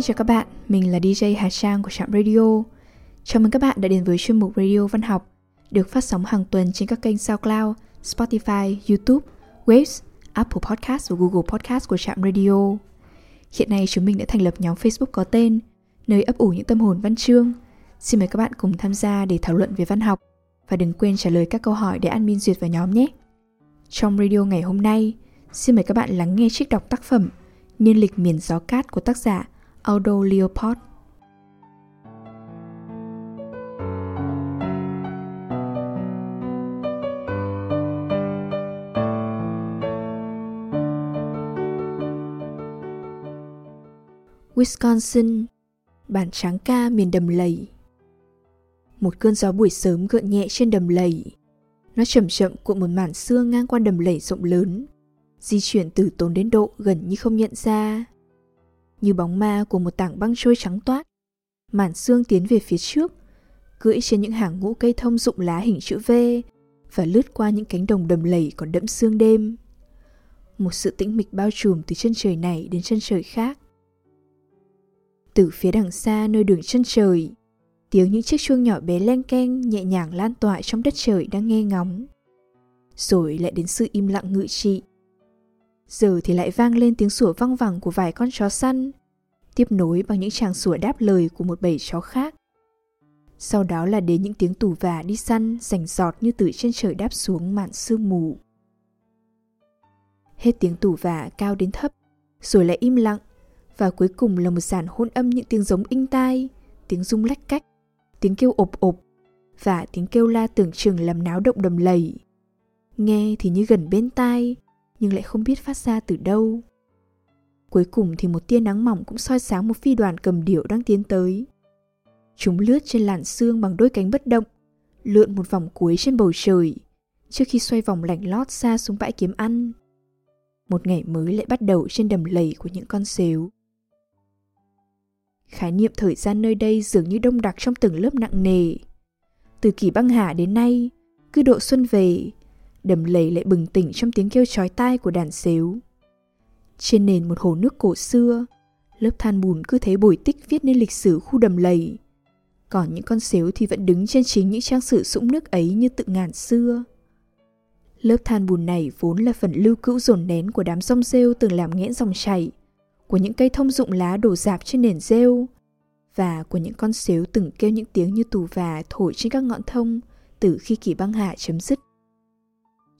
Xin chào các bạn, mình là DJ Hà Trang của Trạm Radio. Chào mừng các bạn đã đến với chuyên mục Radio Văn học, được phát sóng hàng tuần trên các kênh SoundCloud, Spotify, YouTube, Waves, Apple Podcast và Google Podcast của Trạm Radio. Hiện nay chúng mình đã thành lập nhóm Facebook có tên nơi ấp ủ những tâm hồn văn chương. Xin mời các bạn cùng tham gia để thảo luận về văn học và đừng quên trả lời các câu hỏi để admin duyệt vào nhóm nhé. Trong radio ngày hôm nay, xin mời các bạn lắng nghe trích đọc tác phẩm Niên lịch miền gió cát của tác giả Aldo Leopold. Wisconsin, bản tráng ca miền đầm lầy. Một cơn gió buổi sớm gợn nhẹ trên đầm lầy. Nó chậm chậm cuộn một mảng xương ngang qua đầm lầy rộng lớn, di chuyển từ tốn đến độ gần như không nhận ra. Như bóng ma của một tảng băng trôi trắng toát, màn xương tiến về phía trước, cưỡi trên những hàng ngũ cây thông rụng lá hình chữ V và lướt qua những cánh đồng đầm lầy còn đẫm sương đêm. Một sự tĩnh mịch bao trùm từ chân trời này đến chân trời khác. Từ phía đằng xa nơi đường chân trời, tiếng những chiếc chuông nhỏ bé len keng nhẹ nhàng lan tỏa trong đất trời đang nghe ngóng. Rồi lại đến sự im lặng ngự trị. Giờ thì lại vang lên tiếng sủa văng vẳng của vài con chó săn, tiếp nối bằng những tràng sủa đáp lời của một bầy chó khác. Sau đó là đến những tiếng tù và đi săn rành giọt như từ trên trời đáp xuống mạn sương mù. Hết tiếng tù và cao đến thấp, rồi lại im lặng, và cuối cùng là một dàn hôn âm những tiếng giống inh tai, tiếng rung lách cách, tiếng kêu ộp ộp và tiếng kêu la tưởng chừng làm náo động đầm lầy. Nghe thì như gần bên tai, nhưng lại không biết phát ra từ đâu. Cuối cùng thì một tia nắng mỏng cũng soi sáng một phi đoàn cầm điệu đang tiến tới. Chúng lướt trên làn sương bằng đôi cánh bất động, lượn một vòng cuối trên bầu trời, trước khi xoay vòng lạnh lót xa xuống bãi kiếm ăn. Một ngày mới lại bắt đầu trên đầm lầy của những con xếu. Khái niệm thời gian nơi đây dường như đông đặc trong từng lớp nặng nề. Từ kỳ băng hà đến nay, cứ độ xuân về, đầm lầy lại bừng tỉnh trong tiếng kêu chói tai của đàn xếu. Trên nền một hồ nước cổ xưa, lớp than bùn cứ thế bồi tích viết nên lịch sử khu đầm lầy. Còn những con xếu thì vẫn đứng trên chính những trang sử sũng nước ấy như tự ngàn xưa. Lớp than bùn này vốn là phần lưu cữu dồn nén của đám rong rêu từng làm nghẽn dòng chảy, của những cây thông dụng lá đổ dạp trên nền rêu, và của những con xếu từng kêu những tiếng như tù và thổi trên các ngọn thông từ khi kỳ băng hạ chấm dứt.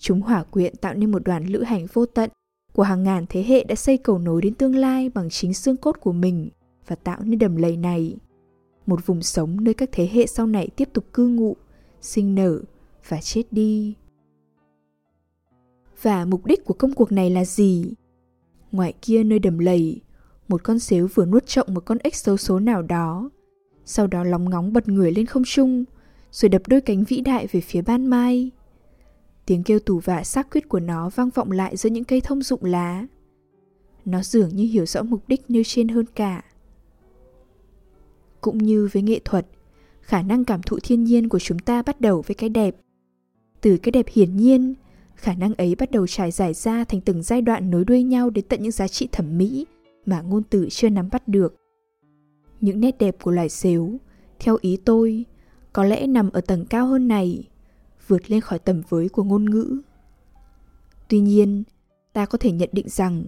Chúng hỏa quyện tạo nên một đoàn lữ hành vô tận của hàng ngàn thế hệ đã xây cầu nối đến tương lai bằng chính xương cốt của mình và tạo nên đầm lầy này. Một vùng sống nơi các thế hệ sau này tiếp tục cư ngụ, sinh nở và chết đi. Và mục đích của công cuộc này là gì? Ngoài kia nơi đầm lầy, một con xếu vừa nuốt trộm một con ếch xấu số nào đó. Sau đó lóng ngóng bật người lên không trung, rồi đập đôi cánh vĩ đại về phía ban mai. Tiếng kêu tù vạ xác quyết của nó vang vọng lại giữa những cây thông rụng lá. Nó dường như hiểu rõ mục đích nêu trên hơn cả. Cũng như với nghệ thuật, khả năng cảm thụ thiên nhiên của chúng ta bắt đầu với cái đẹp. Từ cái đẹp hiển nhiên, khả năng ấy bắt đầu trải giải ra thành từng giai đoạn nối đuôi nhau đến tận những giá trị thẩm mỹ mà ngôn từ chưa nắm bắt được. Những nét đẹp của loài xếu, theo ý tôi, có lẽ nằm ở tầng cao hơn này, vượt lên khỏi tầm với của ngôn ngữ. Tuy nhiên, ta có thể nhận định rằng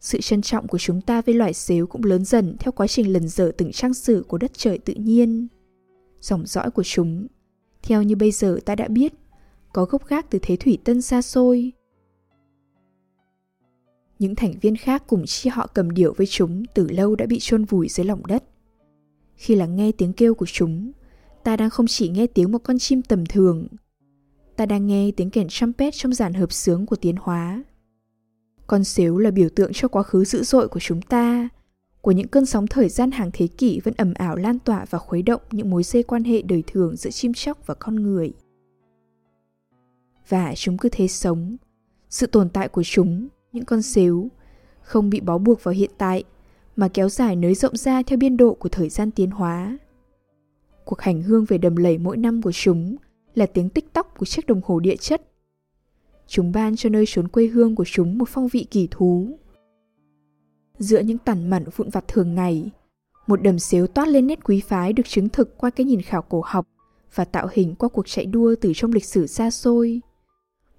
sự trân trọng của chúng ta với loài xếu cũng lớn dần theo quá trình lần dở từng trang sử của đất trời tự nhiên. Dòng dõi của chúng, theo như bây giờ ta đã biết, có gốc gác từ thế thủy tân xa xôi. Những thành viên khác cùng chi họ cầm điệu với chúng từ lâu đã bị chôn vùi dưới lòng đất. Khi lắng nghe tiếng kêu của chúng, ta đang không chỉ nghe tiếng một con chim tầm thường, ta đang nghe tiếng kèn trumpet trong dàn hợp sướng của tiến hóa. Con xếu là biểu tượng cho quá khứ dữ dội của chúng ta, của những cơn sóng thời gian hàng thế kỷ vẫn ẩm ảo lan tỏa và khuấy động những mối dây quan hệ đời thường giữa chim chóc và con người. Và chúng cứ thế sống, sự tồn tại của chúng, những con xếu, không bị bó buộc vào hiện tại, mà kéo dài nới rộng ra theo biên độ của thời gian tiến hóa. Cuộc hành hương về đầm lầy mỗi năm của chúng là tiếng tích tóc của chiếc đồng hồ địa chất. Chúng ban cho nơi trốn quê hương của chúng một phong vị kỳ thú. Giữa những tản mẩn vụn vặt thường ngày Một đầm xếu toát lên nét quý phái được chứng thực qua cái nhìn khảo cổ học và tạo hình qua cuộc chạy đua từ trong lịch sử xa xôi.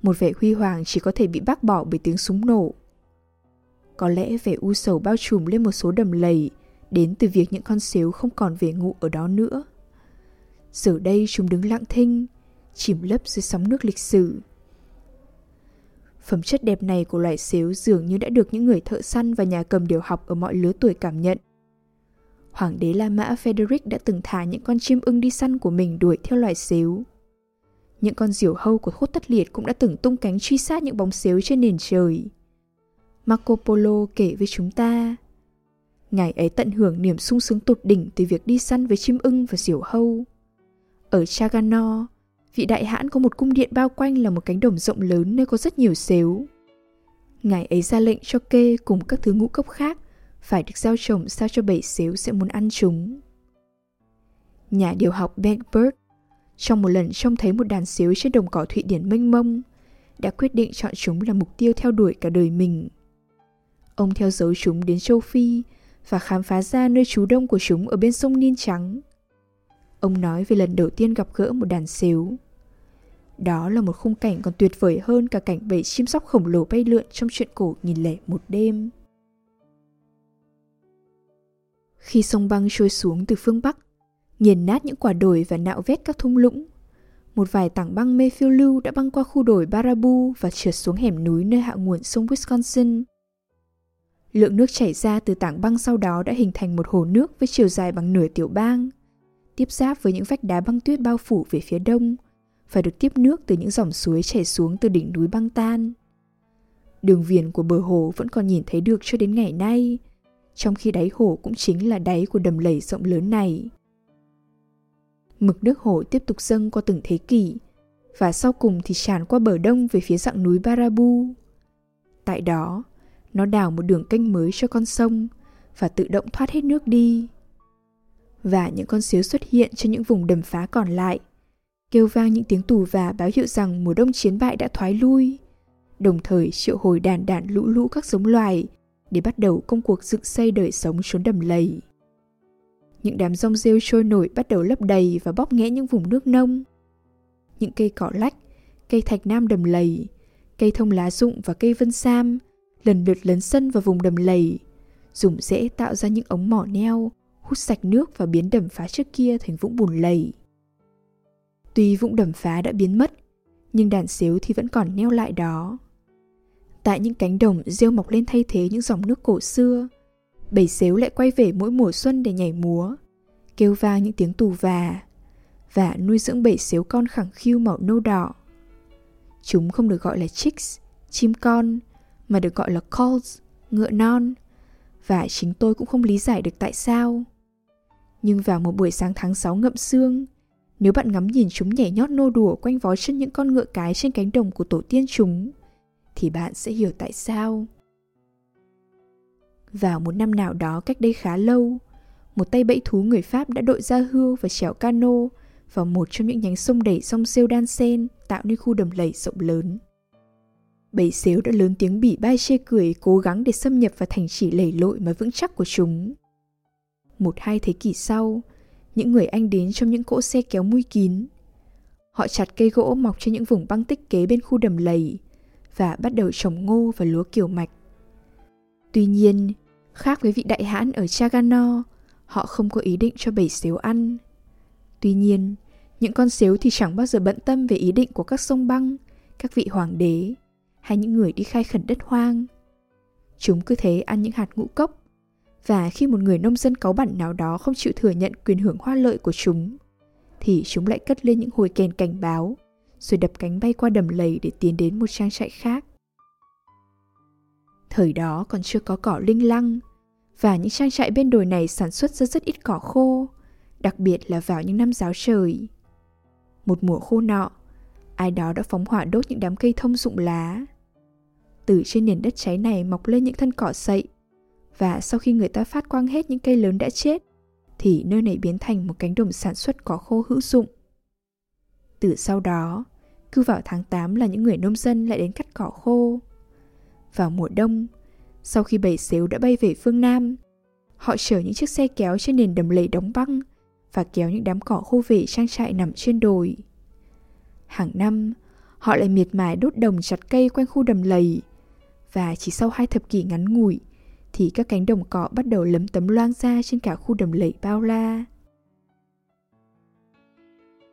Một vẻ huy hoàng chỉ có thể bị bác bỏ bởi tiếng súng nổ. Có lẽ vẻ u sầu bao trùm lên một số đầm lầy đến từ việc những con xếu không còn về ngụ ở đó nữa. Giờ đây chúng đứng lặng thinh, chìm lấp dưới sóng nước lịch sử. Phẩm chất đẹp này của loài xếu dường như đã được những người thợ săn và nhà cầm điều học ở mọi lứa tuổi cảm nhận. Hoàng đế La Mã Frederick đã từng thả những con chim ưng đi săn của mình đuổi theo loài xếu. Những con diều hâu của khốt tất liệt cũng đã từng tung cánh truy sát những bóng xếu trên nền trời. Marco Polo kể với chúng ta, Ngài ấy tận hưởng niềm sung sướng tột đỉnh từ việc đi săn với chim ưng và diều hâu. Ở Chagano, vị đại hãn có một cung điện bao quanh là một cánh đồng rộng lớn nơi có rất nhiều xếu. Ngài ấy ra lệnh cho kê cùng các thứ ngũ cốc khác phải được gieo trồng sao cho bảy xếu sẽ muốn ăn chúng. Nhà điều học Begbert trong một lần trông thấy một đàn xếu trên đồng cỏ Thụy Điển mênh mông, đã quyết định chọn chúng là mục tiêu theo đuổi cả đời mình. Ông theo dấu chúng đến châu Phi và khám phá ra nơi trú đông của chúng ở bên sông Nin Trắng. Ông nói về lần đầu tiên gặp gỡ một đàn xếu. Đó là một khung cảnh còn tuyệt vời hơn cả cảnh bầy chim sóc khổng lồ bay lượn trong chuyện cổ nghìn lẻ một đêm. Khi sông băng trôi xuống từ phương Bắc, nghiền nát những quả đồi và nạo vét các thung lũng, một vài tảng băng mê phiêu lưu đã băng qua khu đồi Barabu và trượt xuống hẻm núi nơi hạ nguồn sông Wisconsin. Lượng nước chảy ra từ tảng băng sau đó đã hình thành một hồ nước với chiều dài bằng nửa tiểu bang, tiếp giáp với những vách đá băng tuyết bao phủ về phía đông, phải được tiếp nước từ những dòng suối chảy xuống từ đỉnh núi băng tan. Đường viền của bờ hồ vẫn còn nhìn thấy được cho đến ngày nay, trong khi đáy hồ cũng chính là đáy của đầm lầy rộng lớn này. Mực nước hồ tiếp tục dâng qua từng thế kỷ, và sau cùng thì tràn qua bờ đông về phía dạng núi Barabu. Tại đó, nó đào một đường kênh mới cho con sông và tự động thoát hết nước đi. Và những con xíu xuất hiện cho những vùng đầm phá còn lại, kêu vang những tiếng tù và báo hiệu rằng mùa đông chiến bại đã thoái lui, đồng thời triệu hồi đàn đàn lũ lũ các giống loài để bắt đầu công cuộc dựng xây đời sống trốn đầm lầy. Những đám rong rêu trôi nổi bắt đầu lấp đầy và bóp nghẽ những vùng nước nông. Những cây cỏ lách, cây thạch nam đầm lầy, cây thông lá rụng và cây vân sam lần lượt lấn sân vào vùng đầm lầy, dùng rễ tạo ra những ống mỏ neo, hút sạch nước và biến đầm phá trước kia thành vũng bùn lầy. Tuy vũng đầm phá đã biến mất, nhưng đàn xếu thì vẫn còn neo lại đó. Tại những cánh đồng rêu mọc lên thay thế những dòng nước cổ xưa, bầy xếu lại quay về mỗi mùa xuân để nhảy múa, kêu vang những tiếng tù và, và nuôi dưỡng bầy xếu con khẳng khiu màu nâu đỏ. Chúng không được gọi là chicks, chim con, mà được gọi là calls, ngựa non. Và chính tôi cũng không lý giải được tại sao. Nhưng vào một buổi sáng tháng 6 ngậm sương, nếu bạn ngắm nhìn chúng nhảy nhót nô đùa quanh vó chân những con ngựa cái trên cánh đồng của tổ tiên chúng, thì bạn sẽ hiểu tại sao. Vào một năm nào đó cách đây khá lâu, một tay bẫy thú người Pháp đã đội ra hưu và chèo cano vào một trong những nhánh sông đẩy sông siêu đan sen tạo nên khu đầm lầy rộng lớn. Bầy xếu đã lớn tiếng bỉ bai chê cười cố gắng để xâm nhập vào thành trì lầy lội mà vững chắc của chúng. Một hai thế kỷ sau, những người Anh đến trong những cỗ xe kéo mui kín. Họ chặt cây gỗ mọc trên những vùng băng tích kế bên khu đầm lầy và bắt đầu trồng ngô và lúa kiểu mạch. Tuy nhiên, khác với vị đại hãn ở Chagano, họ không có ý định cho bầy xếu ăn. Tuy nhiên, những con xếu thì chẳng bao giờ bận tâm về ý định của các sông băng, các vị hoàng đế hay những người đi khai khẩn đất hoang. Chúng cứ thế ăn những hạt ngũ cốc, và khi một người nông dân cáu bẩn nào đó không chịu thừa nhận quyền hưởng hoa lợi của chúng, thì chúng lại cất lên những hồi kèn cảnh báo, rồi đập cánh bay qua đầm lầy để tiến đến một trang trại khác. Thời đó còn chưa có cỏ linh lăng, và những trang trại bên đồi này sản xuất ra rất ít cỏ khô, đặc biệt là vào những năm giáo trời. Một mùa khô nọ, ai đó đã phóng hỏa đốt những đám cây thông rụng lá, từ trên nền đất cháy này mọc lên những thân cỏ sậy và sau khi người ta phát quang hết những cây lớn đã chết thì nơi này biến thành một cánh đồng sản xuất cỏ khô hữu dụng. Từ sau đó, cứ vào tháng 8 là những người nông dân lại đến cắt cỏ khô. Vào mùa đông, sau khi bầy xếu đã bay về phương Nam, họ chở những chiếc xe kéo trên nền đầm lầy đóng băng và kéo những đám cỏ khô về trang trại nằm trên đồi. Hàng năm, họ lại miệt mài đốt đồng chặt cây quanh khu đầm lầy và chỉ sau hai thập kỷ ngắn ngủi thì các cánh đồng cỏ bắt đầu lấm tấm loang ra trên cả khu đầm lầy bao la.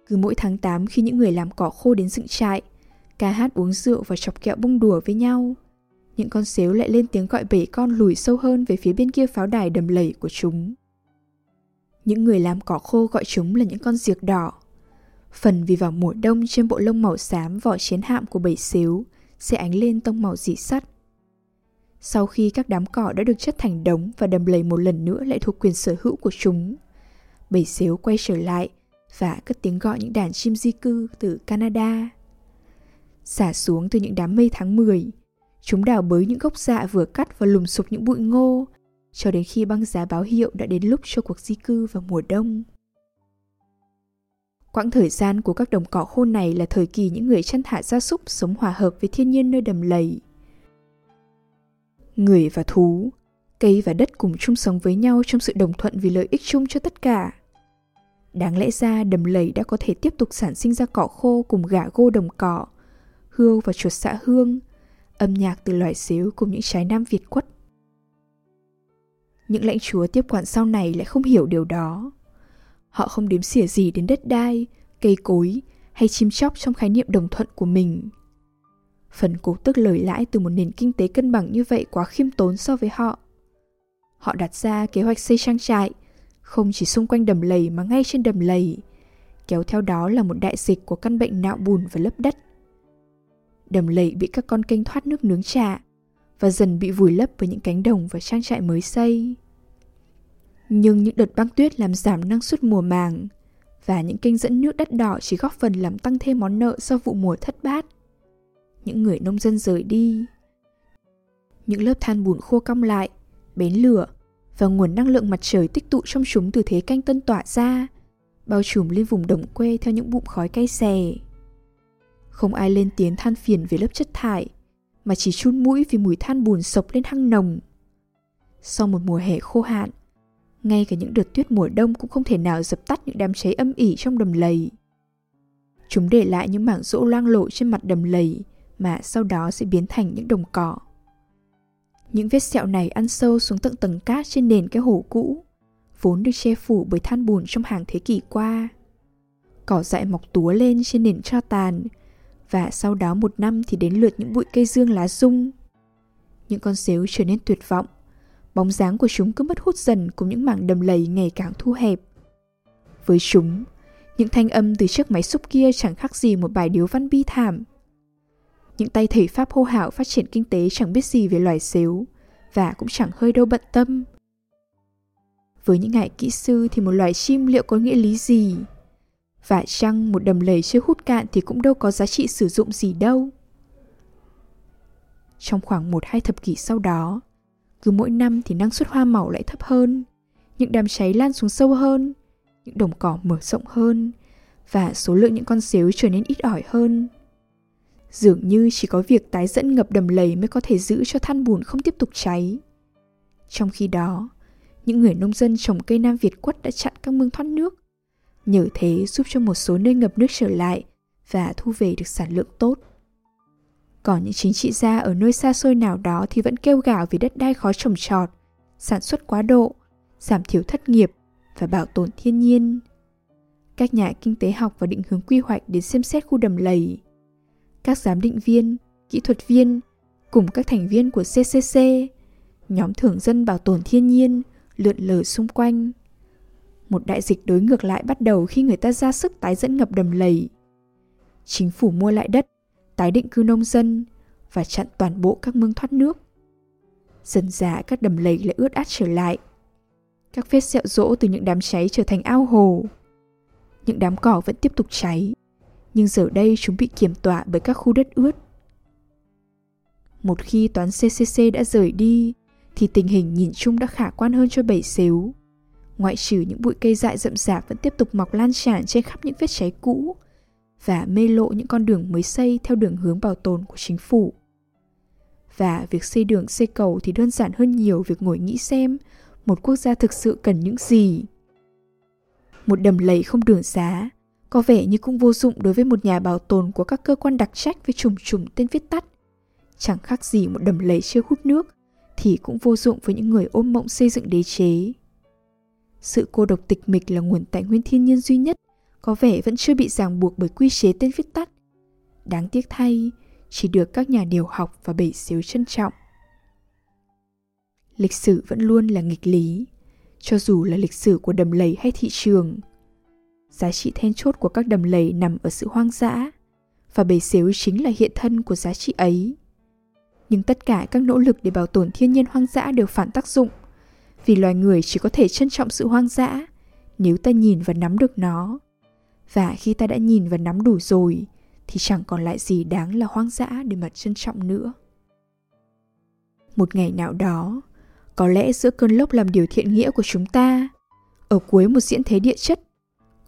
Cứ mỗi tháng 8 khi những người làm cỏ khô đến dựng trại, ca hát uống rượu và chọc kẹo bông đùa với nhau, những con xếu lại lên tiếng gọi bảy con lùi sâu hơn về phía bên kia pháo đài đầm lầy của chúng. Những người làm cỏ khô gọi chúng là những con diệc đỏ. Phần vì vào mùa đông trên bộ lông màu xám vỏ chiến hạm của bầy xếu sẽ ánh lên tông màu dị sắt. Sau khi các đám cỏ đã được chất thành đống và đầm lầy một lần nữa lại thuộc quyền sở hữu của chúng, bầy xếu quay trở lại và cất tiếng gọi những đàn chim di cư từ Canada. Xả xuống từ những đám mây tháng 10, chúng đào bới những gốc dạ vừa cắt và lùm sụp những bụi ngô, cho đến khi băng giá báo hiệu đã đến lúc cho cuộc di cư vào mùa đông. Quãng thời gian của các đồng cỏ khô này là thời kỳ những người chăn thả gia súc sống hòa hợp với thiên nhiên nơi đầm lầy. Người và thú, cây và đất cùng chung sống với nhau trong sự đồng thuận vì lợi ích chung cho tất cả. Đáng lẽ ra đầm lầy đã có thể tiếp tục sản sinh ra cỏ khô cùng gà gô đồng cỏ, hươu và chuột xã hương, âm nhạc từ loài xếu cùng những trái nam Việt quất. Những lãnh chúa tiếp quản sau này lại không hiểu điều đó. Họ không đếm xỉa gì đến đất đai, cây cối hay chim chóc trong khái niệm đồng thuận của mình. Phần cố tức lời lãi từ một nền kinh tế cân bằng như vậy quá khiêm tốn so với họ. Họ đặt ra kế hoạch xây trang trại, không chỉ xung quanh đầm lầy mà ngay trên đầm lầy. Kéo theo đó là một đại dịch của căn bệnh nạo bùn và lấp đất. Đầm lầy bị các con kênh thoát nước nướng trạ và dần bị vùi lấp với những cánh đồng và trang trại mới xây. Nhưng những đợt băng tuyết làm giảm năng suất mùa màng và những kênh dẫn nước đắt đỏ chỉ góp phần làm tăng thêm món nợ sau vụ mùa thất bát. Những người nông dân rời đi. Những lớp than bùn khô cong lại, bến lửa và nguồn năng lượng mặt trời tích tụ trong chúng từ thế canh tân tỏa ra, bao trùm lên vùng đồng quê theo những bụng khói cay xè. Không ai lên tiếng than phiền về lớp chất thải, mà chỉ chun mũi vì mùi than bùn sộc lên hăng nồng. Sau một mùa hè khô hạn, ngay cả những đợt tuyết mùa đông cũng không thể nào dập tắt những đám cháy âm ỉ trong đầm lầy. Chúng để lại những mảng rỗ loang lộ trên mặt đầm lầy mà sau đó sẽ biến thành những đồng cỏ. Những vết sẹo này ăn sâu xuống tận tầng cát trên nền cái hồ cũ, vốn được che phủ bởi than bùn trong hàng thế kỷ qua. Cỏ dại mọc túa lên trên nền cho tàn, và sau đó một năm thì đến lượt những bụi cây dương lá rung. Những con xếu trở nên tuyệt vọng, bóng dáng của chúng cứ mất hút dần cùng những mảng đầm lầy ngày càng thu hẹp. Với chúng, những thanh âm từ chiếc máy xúc kia chẳng khác gì một bài điếu văn bi thảm. Những tay thầy Pháp hô hào phát triển kinh tế chẳng biết gì về loài xếu và cũng chẳng hơi đâu bận tâm. Với những ngài kỹ sư thì một loài chim liệu có nghĩa lý gì? Và chăng một đầm lầy chưa hút cạn thì cũng đâu có giá trị sử dụng gì đâu. Trong khoảng một hai thập kỷ sau đó, cứ mỗi năm thì năng suất hoa màu lại thấp hơn, những đám cháy lan xuống sâu hơn, những đồng cỏ mở rộng hơn và số lượng những con xếu trở nên ít ỏi hơn. Dường như chỉ có việc tái dẫn ngập đầm lầy mới có thể giữ cho than bùn không tiếp tục cháy. Trong khi đó, những người nông dân trồng cây Nam Việt quất đã chặn các mương thoát nước. Nhờ thế giúp cho một số nơi ngập nước trở lại và thu về được sản lượng tốt. Còn những chính trị gia ở nơi xa xôi nào đó thì vẫn kêu gào vì đất đai khó trồng trọt, sản xuất quá độ, giảm thiểu thất nghiệp và bảo tồn thiên nhiên. Các nhà kinh tế học và định hướng quy hoạch đến xem xét khu đầm lầy các giám định viên, kỹ thuật viên cùng các thành viên của CCC, nhóm thưởng dân bảo tồn thiên nhiên lượn lờ xung quanh. Một đại dịch đối ngược lại bắt đầu khi người ta ra sức tái dẫn ngập đầm lầy. Chính phủ mua lại đất, tái định cư nông dân và chặn toàn bộ các mương thoát nước. Dần dà các đầm lầy lại ướt át trở lại. Các vết sẹo rỗ từ những đám cháy trở thành ao hồ. Những đám cỏ vẫn tiếp tục cháy nhưng giờ đây chúng bị kiểm tọa bởi các khu đất ướt. Một khi toán CCC đã rời đi, thì tình hình nhìn chung đã khả quan hơn cho bảy xếu. Ngoại trừ những bụi cây dại rậm rạp vẫn tiếp tục mọc lan tràn trên khắp những vết cháy cũ và mê lộ những con đường mới xây theo đường hướng bảo tồn của chính phủ. Và việc xây đường xây cầu thì đơn giản hơn nhiều việc ngồi nghĩ xem một quốc gia thực sự cần những gì. Một đầm lầy không đường xá, có vẻ như cũng vô dụng đối với một nhà bảo tồn của các cơ quan đặc trách với trùng trùng tên viết tắt. Chẳng khác gì một đầm lầy chưa hút nước, thì cũng vô dụng với những người ôm mộng xây dựng đế chế. Sự cô độc tịch mịch là nguồn tài nguyên thiên nhiên duy nhất, có vẻ vẫn chưa bị ràng buộc bởi quy chế tên viết tắt. Đáng tiếc thay, chỉ được các nhà điều học và bể xíu trân trọng. Lịch sử vẫn luôn là nghịch lý, cho dù là lịch sử của đầm lầy hay thị trường. Giá trị then chốt của các đầm lầy nằm ở sự hoang dã, và bể xếu chính là hiện thân của giá trị ấy. Nhưng tất cả các nỗ lực để bảo tồn thiên nhiên hoang dã đều phản tác dụng, vì loài người chỉ có thể trân trọng sự hoang dã nếu ta nhìn và nắm được nó. Và khi ta đã nhìn và nắm đủ rồi, thì chẳng còn lại gì đáng là hoang dã để mà trân trọng nữa. Một ngày nào đó, có lẽ giữa cơn lốc làm điều thiện nghĩa của chúng ta, ở cuối một diễn thế địa chất,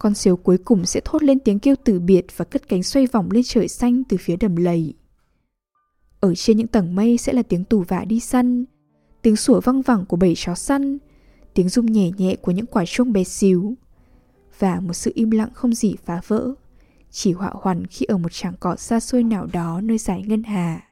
con siêu cuối cùng sẽ thốt lên tiếng kêu từ biệt và cất cánh xoay vòng lên trời xanh từ phía đầm lầy. Ở trên những tầng mây sẽ là tiếng tù vạ đi săn, tiếng sủa văng vẳng của bầy chó săn, tiếng rung nhẹ nhẹ của những quả chuông bé xíu, và một sự im lặng không gì phá vỡ, chỉ họa hoàn khi ở một tràng cỏ xa xôi nào đó nơi giải ngân hà.